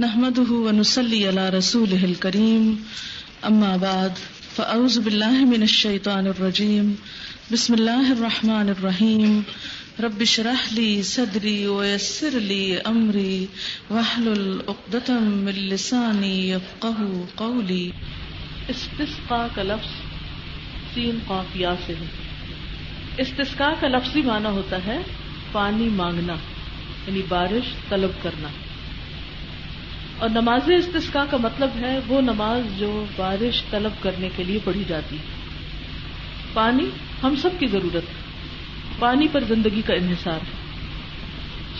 نحمده ونصلي على رسوله الكريم. أما بعد، فأعوذ بالله من الشيطان الرجيم. بسم الله الرحمن الرحيم. رب اشرح لي صدري ويسر لي أمري واحلل عقدة من لساني يفقه قولي. استسقا کا لفظ سین قافیہ سے ہے۔ استسقا کا لفظی معنی ہوتا ہے پانی مانگنا یعنی بارش طلب کرنا۔ اور نماز استسقا کا مطلب ہے وہ نماز جو بارش طلب کرنے کے لیے پڑھی جاتی ہے۔ پانی ہم سب کی ضرورت ہے۔ پانی پر زندگی کا انحصار۔ ہے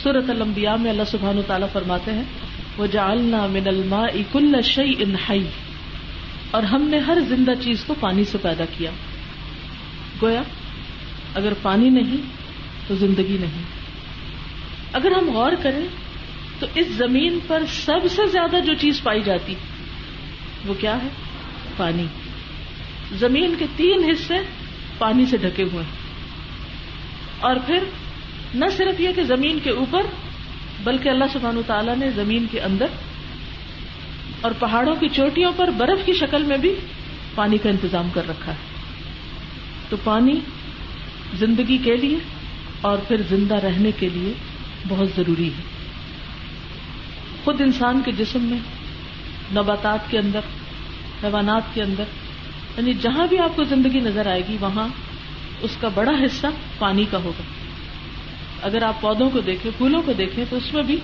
صورت الانبیاء میں اللہ سبحان و تعالیٰ فرماتے ہیں وہ جالنا من الما اک الشعی انہائی اور ہم نے ہر زندہ چیز کو پانی سے پیدا کیا۔ گویا، اگر پانی نہیں تو زندگی نہیں۔ اگر ہم غور کریں تو اس زمین پر سب سے زیادہ جو چیز پائی جاتی، وہ کیا ہے؟ پانی۔ زمین کے تین حصے پانی سے ڈھکے ہوئے ہیں۔ اور پھر نہ صرف یہ کہ زمین کے اوپر، بلکہ اللہ سبحانہ تعالیٰ نے زمین کے اندر اور پہاڑوں کی چوٹیوں پر برف کی شکل میں بھی پانی کا انتظام کر رکھا ہے۔ تو پانی زندگی کے لیے اور پھر زندہ رہنے کے لیے بہت ضروری ہے۔ خود انسان کے جسم میں، نباتات کے اندر، حیوانات کے اندر یعنی جہاں بھی آپ کو زندگی نظر آئے گی، وہاں اس کا بڑا حصہ پانی کا ہوگا۔ اگر آپ پودوں کو دیکھیں، پھولوں کو دیکھیں، تو اس میں بھی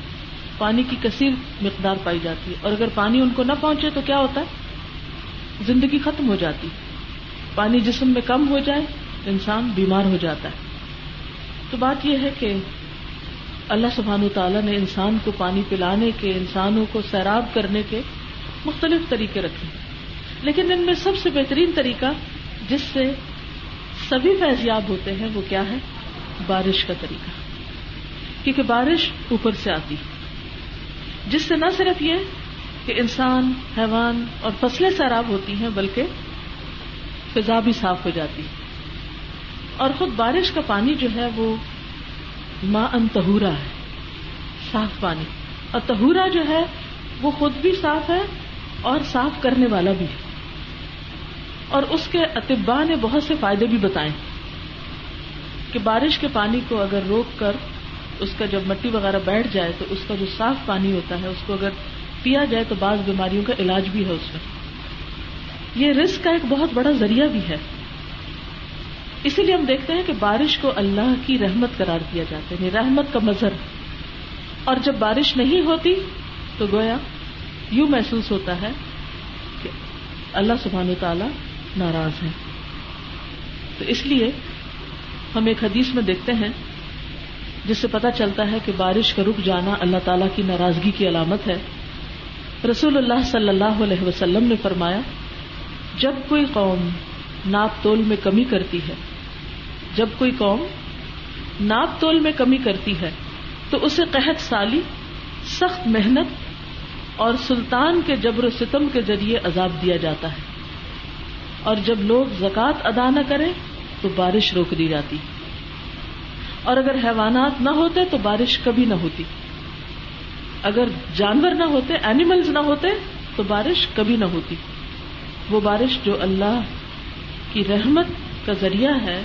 پانی کی کثیر مقدار پائی جاتی ہے۔ اور اگر پانی ان کو نہ پہنچے، تو کیا ہوتا ہے؟ زندگی ختم ہو جاتی پانی جسم میں کم ہو جائے، تو انسان بیمار ہو جاتا ہے۔ تو بات یہ ہے کہ اللہ سبحان تعالیٰ نے انسان کو پانی پلانے کے، انسانوں کو سیراب کرنے کے مختلف طریقے رکھے۔ لیکن ان میں سب سے بہترین طریقہ جس سے سبھی فیضیاب ہوتے ہیں وہ کیا ہے؟ بارش کا طریقہ۔ کیونکہ بارش اوپر سے آتی جس سے نہ صرف یہ کہ انسان، حیوان اور فصلیں سیراب ہوتی ہیں، بلکہ فضا بھی صاف ہو جاتی اور خود بارش کا پانی جو ہے وہ ماں ان تہورا ہے، صاف پانی۔ اور تہورا جو ہے، وہ خود بھی صاف ہے اور صاف کرنے والا بھی ہے۔ اور اس کے اطبا نے بہت سے فائدے بھی بتائے کہ بارش کے پانی کو اگر روک کر اس کا جب مٹی وغیرہ بیٹھ جائے، تو اس کا جو صاف پانی ہوتا ہے، اس کو اگر پیا جائے، تو بعض بیماریوں کا علاج بھی ہے اس میں۔ یہ رسک کا ایک بہت بڑا ذریعہ بھی ہے۔ اسی لیے ہم دیکھتے ہیں کہ بارش کو اللہ کی رحمت قرار دیا جاتا ہے یعنی رحمت کا مظہر۔ اور جب بارش نہیں ہوتی تو گویا یوں محسوس ہوتا ہے کہ اللہ سبحان و تعالی ناراض ہے تو اس لیے ہم ایک حدیث میں دیکھتے ہیں جس سے پتا چلتا ہے کہ بارش کا رک جانا اللہ تعالی کی ناراضگی کی علامت ہے۔ رسول اللہ صلی اللہ علیہ وسلم نے فرمایا، جب کوئی قوم ناپ تول میں کمی کرتی ہے جب کوئی قوم ناپ تول میں کمی کرتی ہے، تو اسے قحط سالی، سخت محنت اور سلطان کے جبر و ستم کے ذریعے عذاب دیا جاتا ہے۔ اور جب لوگ زکوٰۃ ادا نہ کریں، تو بارش روک دی جاتی۔ اور اگر حیوانات نہ ہوتے، تو بارش کبھی نہ ہوتی۔ اگر جانور نہ ہوتے اینیملز نہ ہوتے، تو بارش کبھی نہ ہوتی۔ وہ بارش جو اللہ کی رحمت کا ذریعہ ہے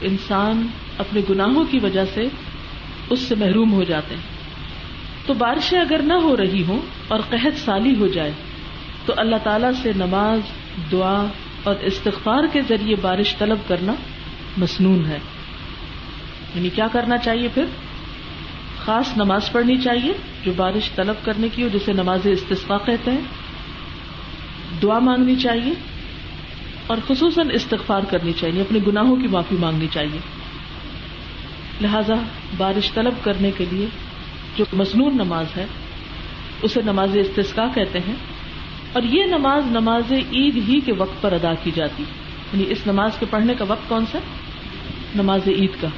انسان اپنے گناہوں کی وجہ سے اس سے محروم ہو جاتے ہیں۔ تو بارشیں اگر نہ ہو رہی ہوں اور قحط سالی ہو جائے، تو اللہ تعالی سے نماز، دعا اور استغفار کے ذریعے بارش طلب کرنا مصنون ہے۔ یعنی کیا کرنا چاہیے پھر؟ خاص نماز پڑھنی چاہیے جو بارش طلب کرنے کی ہو، جسے نماز استفاع کہتے ہیں۔ دعا مانگنی چاہیے۔ اور خصوصاً استغفار کرنی چاہیے، اپنے گناہوں کی معافی مانگنی چاہیے۔ لہذا بارش طلب کرنے کے لیے جو مصنون نماز ہے، اسے نماز استسقا کہتے ہیں۔ اور یہ نماز نماز عید ہی کے وقت پر ادا کی جاتی۔ یعنی اس نماز کے پڑھنے کا وقت کون سا؟ نماز عید کا۔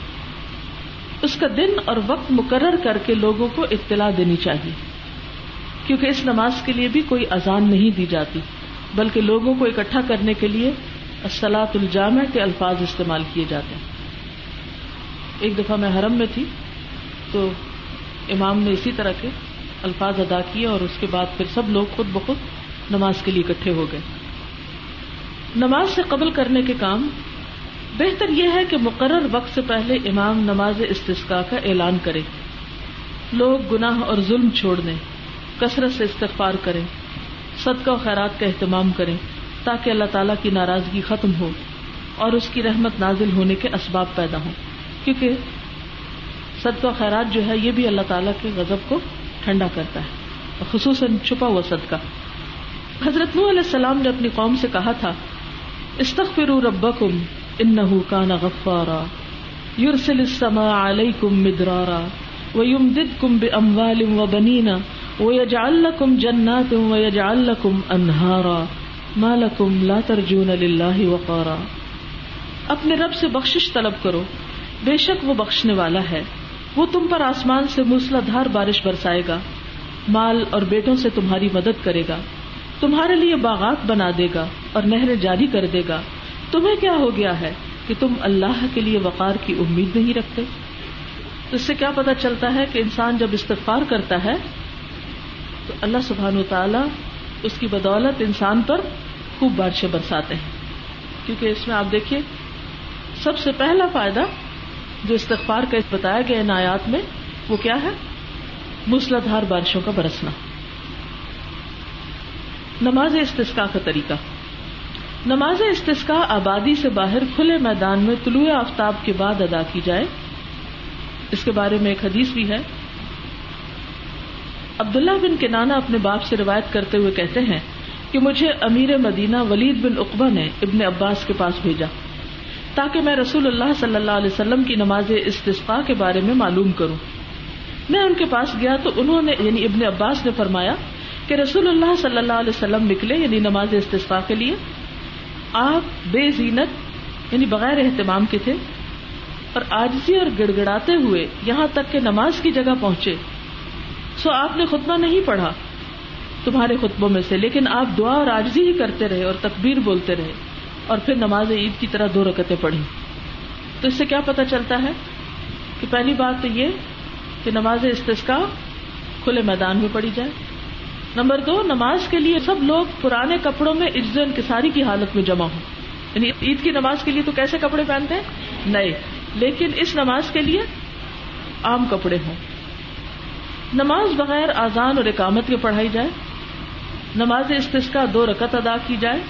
اس کا دن اور وقت مقرر کر کے لوگوں کو اطلاع دینی چاہیے۔ کیونکہ اس نماز کے لیے بھی کوئی اذان نہیں دی جاتی۔ بلکہ لوگوں کو اکٹھا کرنے کے لیے اسلاط الجامع کے الفاظ استعمال کیے جاتے ہیں۔ ایک دفعہ میں حرم میں تھی تو امام نے اسی طرح کے الفاظ ادا کیے اور اس کے بعد پھر سب لوگ خود بخود نماز کے لیے اکٹھے ہو گئے۔ نماز سے قبل کرنے کے کام بہتر یہ ہے کہ مقرر وقت سے پہلے امام نماز استسقاء کا اعلان کرے۔ لوگ گناہ اور ظلم چھوڑ دیں، کثرت سے استغفار کریں۔ صدقہ و خیرات کا اہتمام کریں تاکہ اللہ تعالیٰ کی ناراضگی ختم ہو اور اس کی رحمت نازل ہونے کے اسباب پیدا ہوں۔ کیونکہ صدقہ و خیرات جو ہے یہ بھی اللہ تعالیٰ کے غضب کو ٹھنڈا کرتا ہے، خصوصاً چھپا ہوا صدقہ۔ حضرت نو علیہ السلام نے اپنی قوم سے کہا تھا، استغفروا ربکم انہو کان غفارا، یرسل السماء علیکم مدرارا، ویمددکم باموال وبنین ویجعل لکم جنات ویجعل لکم انہارا ما لکم لا ترجون للہ وقارا اپنے رب سے بخشش طلب کرو۔ بے شک وہ بخشنے والا ہے۔ وہ تم پر آسمان سے موسلا دھار بارش برسائے گا۔ مال اور بیٹوں سے تمہاری مدد کرے گا۔ تمہارے لیے باغات بنا دے گا اور نہریں جاری کر دے گا۔ تمہیں کیا ہو گیا ہے کہ تم اللہ کے لیے وقار کی امید نہیں رکھتے؟ اس سے کیا پتا چلتا ہے کہ انسان جب استغفار کرتا ہے تو اللہ سبحان و تعالی اس کی بدولت انسان پر خوب بارشیں برساتے ہیں۔ کیونکہ اس میں آپ دیکھیے، سب سے پہلا فائدہ جو استغفار کا بتایا گیا ان آیات میں، وہ کیا ہے؟ موسلادھار بارشوں کا برسنا۔ نماز استسقا کا طریقہ۔ نماز استسقا آبادی سے باہر کھلے میدان میں طلوع آفتاب کے بعد ادا کی جائے۔ اس کے بارے میں ایک حدیث بھی ہے۔ عبداللہ بن کے نانا اپنے باپ سے روایت کرتے ہوئے کہتے ہیں کہ مجھے امیر مدینہ ولید بن اقبا نے ابن عباس کے پاس بھیجا تاکہ میں رسول اللہ صلی اللہ علیہ وسلم کی نماز استفاع کے بارے میں معلوم کروں۔ میں ان کے پاس گیا تو انہوں نے یعنی ابن عباس نے فرمایا کہ رسول اللہ صلی اللہ علیہ وسلم نکلے یعنی نماز استفاع کے لیے۔ آپ بے زینت یعنی بغیر اہتمام کے تھے اور آجزی اور گڑ گڑاتے ہوئے یہاں تک کہ نماز کی جگہ پہنچے۔ سو آپ نے خطبہ نہیں پڑھا تمہارے خطبوں میں سے، لیکن آپ دعا اور آجزی ہی کرتے رہے اور تکبیر بولتے رہے اور پھر نماز عید کی طرح دو رکتیں پڑھی۔ تو اس سے کیا پتا چلتا ہے کہ پہلی بات تو یہ کہ نماز استسکا کھلے میدان میں پڑھی جائے۔ نمبر دو، نماز کے لیے سب لوگ پرانے کپڑوں میں عز انکساری کی حالت میں جمع ہوں۔ یعنی عید کی نماز کے لیے تو کیسے کپڑے پہنتے؟ ہیں نئے لیکن اس نماز کے لیے عام کپڑے ہوں۔ نماز بغیر آزان اور اقامت کے پڑھائی جائے، نماز استسکا دو رکت ادا کی جائے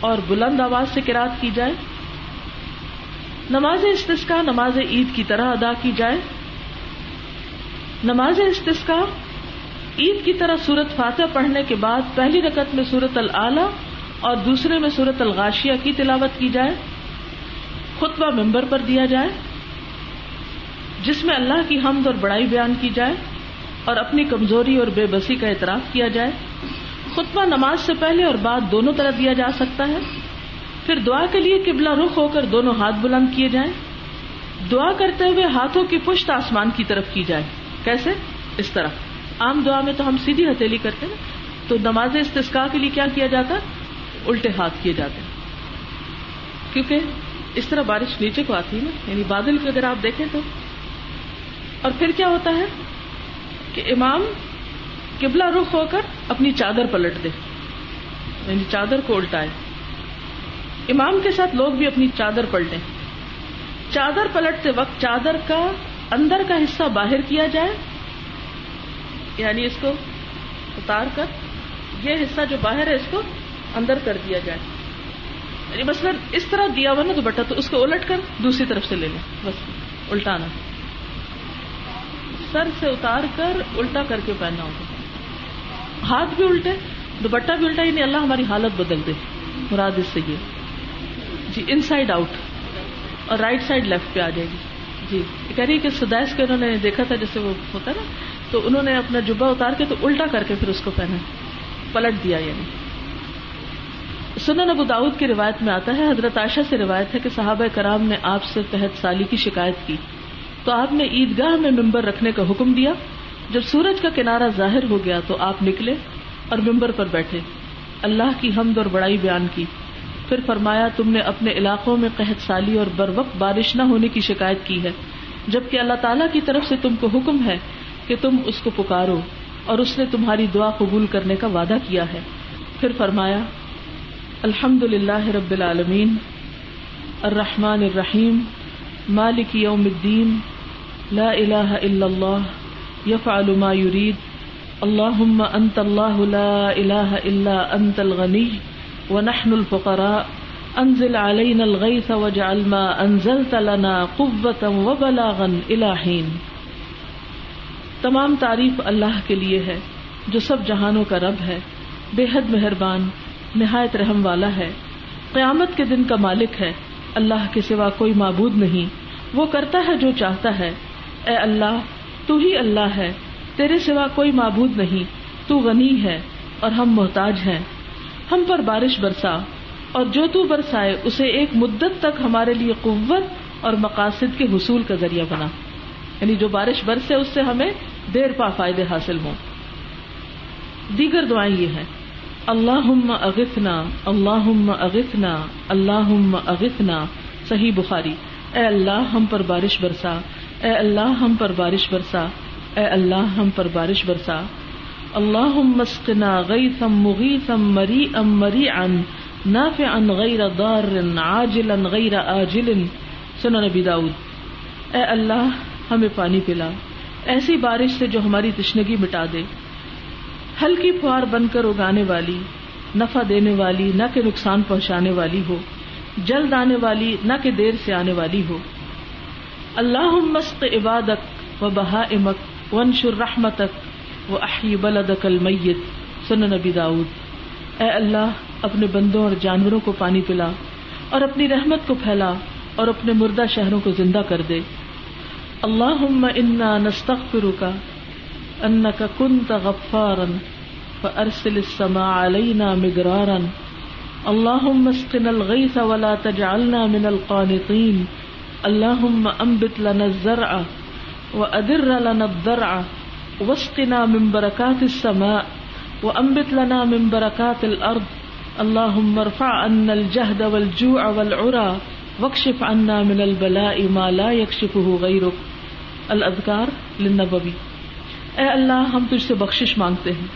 اور بلند آواز سے کراط کی جائے۔ نماز استسکا نماز عید کی طرح ادا کی جائے۔ نماز استسکا عید کی طرح سورت فاتح پڑھنے کے بعد پہلی رکت میں سورت العلی اور دوسرے میں سورت الغاشیہ کی تلاوت کی جائے، خطبہ ممبر پر دیا جائے، جس میں اللہ کی حمد اور بڑائی بیان کی جائے۔ اور اپنی کمزوری اور بے بسی کا اعتراف کیا جائے۔ خطبہ نماز سے پہلے اور بعد دونوں طرح دیا جا سکتا ہے۔ پھر دعا کے لیے قبلہ رخ ہو کر دونوں ہاتھ بلند کیے جائیں۔ دعا کرتے ہوئے ہاتھوں کی پشت آسمان کی طرف کی جائے۔ کیسے؟ اس طرح۔ عام دعا میں تو ہم سیدھی ہتھیلی کرتے ہیں۔ تو نماز استسکا کے لیے کیا کیا جاتا؟ الٹے ہاتھ کیے جاتے ہیں۔ کیونکہ اس طرح بارش نیچے کو آتی ہے نا یعنی بادل کو اگر آپ دیکھیں تو۔ اور پھر کیا ہوتا ہے؟ کہ امام قبلہ رخ ہو کر اپنی چادر پلٹ دے یعنی چادر کو الٹائے۔ امام کے ساتھ لوگ بھی اپنی چادر پلٹیں۔ چادر پلٹتے وقت چادر کا اندر کا حصہ باہر کیا جائے یعنی اس کو اتار کر یہ حصہ جو باہر ہے اس کو اندر کر دیا جائے۔ یعنی مثلاً اس طرح دیا ہوا نا دوپٹہ، تو اس کو الٹ کر دوسری طرف سے لے لیں، بس الٹانا۔ سر سے اتار کر الٹا کر کے پہننا ہوگا ہاتھ بھی الٹے، دوپٹہ بھی الٹا یعنی اللہ ہماری حالت بدل دے۔ مراد اس سے یہ۔ جی ان سائڈ آؤٹ اور رائٹ سائڈ لیفٹ پہ آ جائے گی۔ جی کہہ رہی کہ سدائش کے انہوں نے دیکھا تھا، جیسے وہ ہوتا نا، تو انہوں نے اپنا جبا اتار کے تو الٹا کر کے پھر اس کو پہنا۔ پلٹ دیا یعنی۔ سنن ابو داود کی روایت میں آتا ہے، حضرت عائشہ سے روایت ہے کہ صحابہ کرام نے آپ سے تحت سالی کی شکایت کی۔ تو آپ نے عیدگاہ میں ممبر رکھنے کا حکم دیا۔ جب سورج کا کنارہ ظاہر ہو گیا تو آپ نکلے اور ممبر پر بیٹھے۔ اللہ کی حمد اور بڑائی بیان کی۔ پھر فرمایا، تم نے اپنے علاقوں میں قحط سالی اور بر وقت بارش نہ ہونے کی شکایت کی ہے، جبکہ اللہ تعالیٰ کی طرف سے تم کو حکم ہے کہ تم اس کو پکارو اور اس نے تمہاری دعا قبول کرنے کا وعدہ کیا ہے۔ پھر فرمایا الحمد للہ رب العالمین، الرحمن الرحیم، مالک یوم الدین لا الہ الا اللہ یفعل ما یرید اللہم انت اللہ لا الہ الا انت الغنی ونحن الفقراء. انزل علينا الغيث واجعل ما انزلت لنا قوة وبلاغا الى حين. تمام تعریف اللہ کے لیے ہے، جو سب جہانوں کا رب ہے۔ بے حد مہربان، نہایت رحم والا ہے۔ قیامت کے دن کا مالک ہے۔ اللہ کے سوا کوئی معبود نہیں۔ وہ کرتا ہے جو چاہتا ہے۔ اے اللہ، تو ہی اللہ ہے۔ تیرے سوا کوئی معبود نہیں۔ تو غنی ہے اور ہم محتاج ہیں۔ ہم پر بارش برسا اور جو تو برسائے، اسے ایک مدت تک ہمارے لیے قوت اور مقاصد کے حصول کا ذریعہ بنا۔ یعنی جو بارش برسے، اس سے ہمیں دیر پا فائدے حاصل ہوں۔ دیگر دعائیں یہ ہیں۔ اللہ اغفنا اللہ اغفنا اللہ اغفنا صحیح بخاری۔ اے اللہ، ہم پر بارش برسا اے اللہ ہم پر بارش برسا، اے اللہ ہم پر بارش برسا۔ اللہ مسکنا غی ثم مغی ثم مری ام مری ان ناف ان غیر دار عاجلا غیر آجل۔ سنن نبی داؤد، اے اللہ ہمیں پانی پلا، ایسی بارش سے جو ہماری تشنگی مٹا دے۔ ہلکی پھوار بن کر اگانے والی، نفع دینے والی، نہ کہ نقصان پہنچانے والی ہو۔ جلد آنے والی، نہ کہ دیر سے آنے والی ہو۔ اللہ مست عبادت و بہا امک ونشر رحمتک و احی بلدک المیت سن نبی داؤد۔ اے اللہ، اپنے بندوں اور جانوروں کو پانی پلا اور اپنی رحمت کو پھیلا اور اپنے مردہ شہروں کو زندہ کر دے۔ اللہ انا نستغفرك انك كنت غفارا فارسل السماء علينا مدرارا۔ اللهم اسقنا الغيث ولا تجعلنا من القانطين اللهم انبت لنا الزرع وادر لنا الضرع واسقنا من بركات السماء وانبت لنا من بركات الارض اللهم ارفع عنا الجهد والجوع والعرى واکشف عنا من البلاء ما لا يكشفه غيرك الاذکار للنبوی۔ اے اللہ، ہم تجھ سے بخشش مانگتے ہیں۔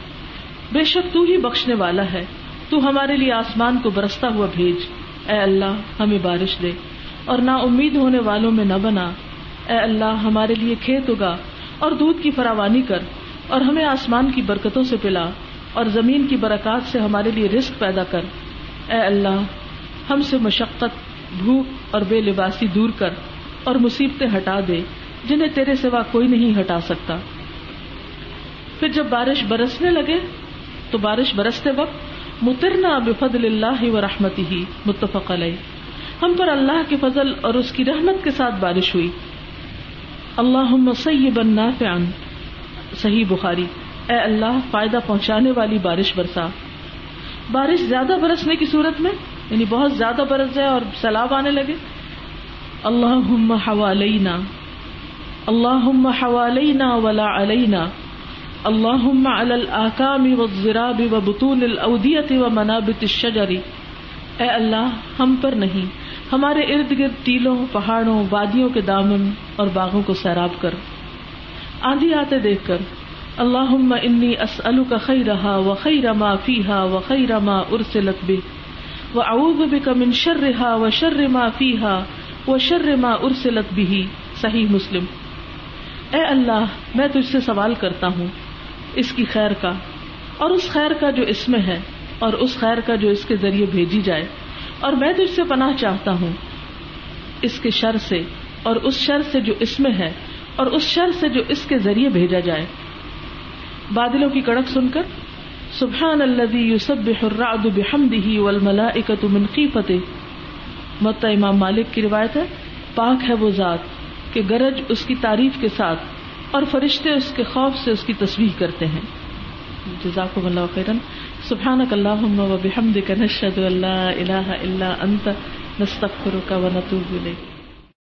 بے شک تو ہی بخشنے والا ہے۔ تو ہمارے لیے آسمان کو برستا ہوا بھیج۔ اے اللہ، ہمیں بارش دے۔ اور نہ امید ہونے والوں میں نہ بنا۔ اے اللہ، ہمارے لیے کھیت اگا اور دودھ کی فراوانی کر اور ہمیں آسمان کی برکتوں سے پلا اور زمین کی برکات سے ہمارے لیے رزق پیدا کر۔ اے اللہ، ہم سے مشقت، بھوک اور بے لباسی دور کر اور مصیبتیں ہٹا دے جنہیں تیرے سوا کوئی نہیں ہٹا سکتا۔ پھر جب بارش برسنے لگے تو بارش برستے وقت مترنا بفضل اللہ و رحمتی ہی متفق علیہ۔ ہم پر اللہ کے فضل اور اس کی رحمت کے ساتھ بارش ہوئی۔ اللہ سیبا نافعا۔ صحیح بخاری۔ اے اللہ، فائدہ پہنچانے والی بارش برسا۔ بارش زیادہ برسنے کی صورت میں یعنی بہت زیادہ برس جائے اور سیلاب آنے لگے۔ اللہ حوالینا۔ اللہ حوالینا ولا علینا۔ اللہ علی الاکام والزراب وبطون الاودیت ومنابت الشجر۔ اے اللہ، ہم پر نہیں۔ ہمارے ارد گرد ٹیلوں، پہاڑوں، وادیوں کے دامن اور باغوں کو سیراب کر۔ آندھی آتے دیکھ کر اللہ انی اسألک خیرہا و خیر ما فیہا و خیر ما ارسلت بے و اعوذ بک من شرہا و شر ما فیہا و شر ما ارسلت بھی صحیح مسلم۔ اے اللہ، میں تجھ سے سوال کرتا ہوں اس کی خیر کا، اور اس خیر کا جو اس میں ہے، اور اس خیر کا جو اس کے ذریعے بھیجی جائے۔ اور میں تجھ سے پناہ چاہتا ہوں۔ اس کے شر سے اور اس شر سے جو اس میں ہے اور اس شر سے جو اس کے ذریعے بھیجا جائے۔ بادلوں کی کڑک سن کر سبحان الذي يسبح الرعد بحمده والملائكه من خيفته مت امام مالک کی روایت ہے، پاک ہے وہ ذات کہ گرج اس کی تعریف کے ساتھ اور فرشتے اس کے خوف سے اس کی تصویر کرتے ہیں۔ جزاکم اللہ خیرن. سبحانک اللہم و بحمدک نشہد اللہ الہ الا انت، نستغفرک و نتوب الیک.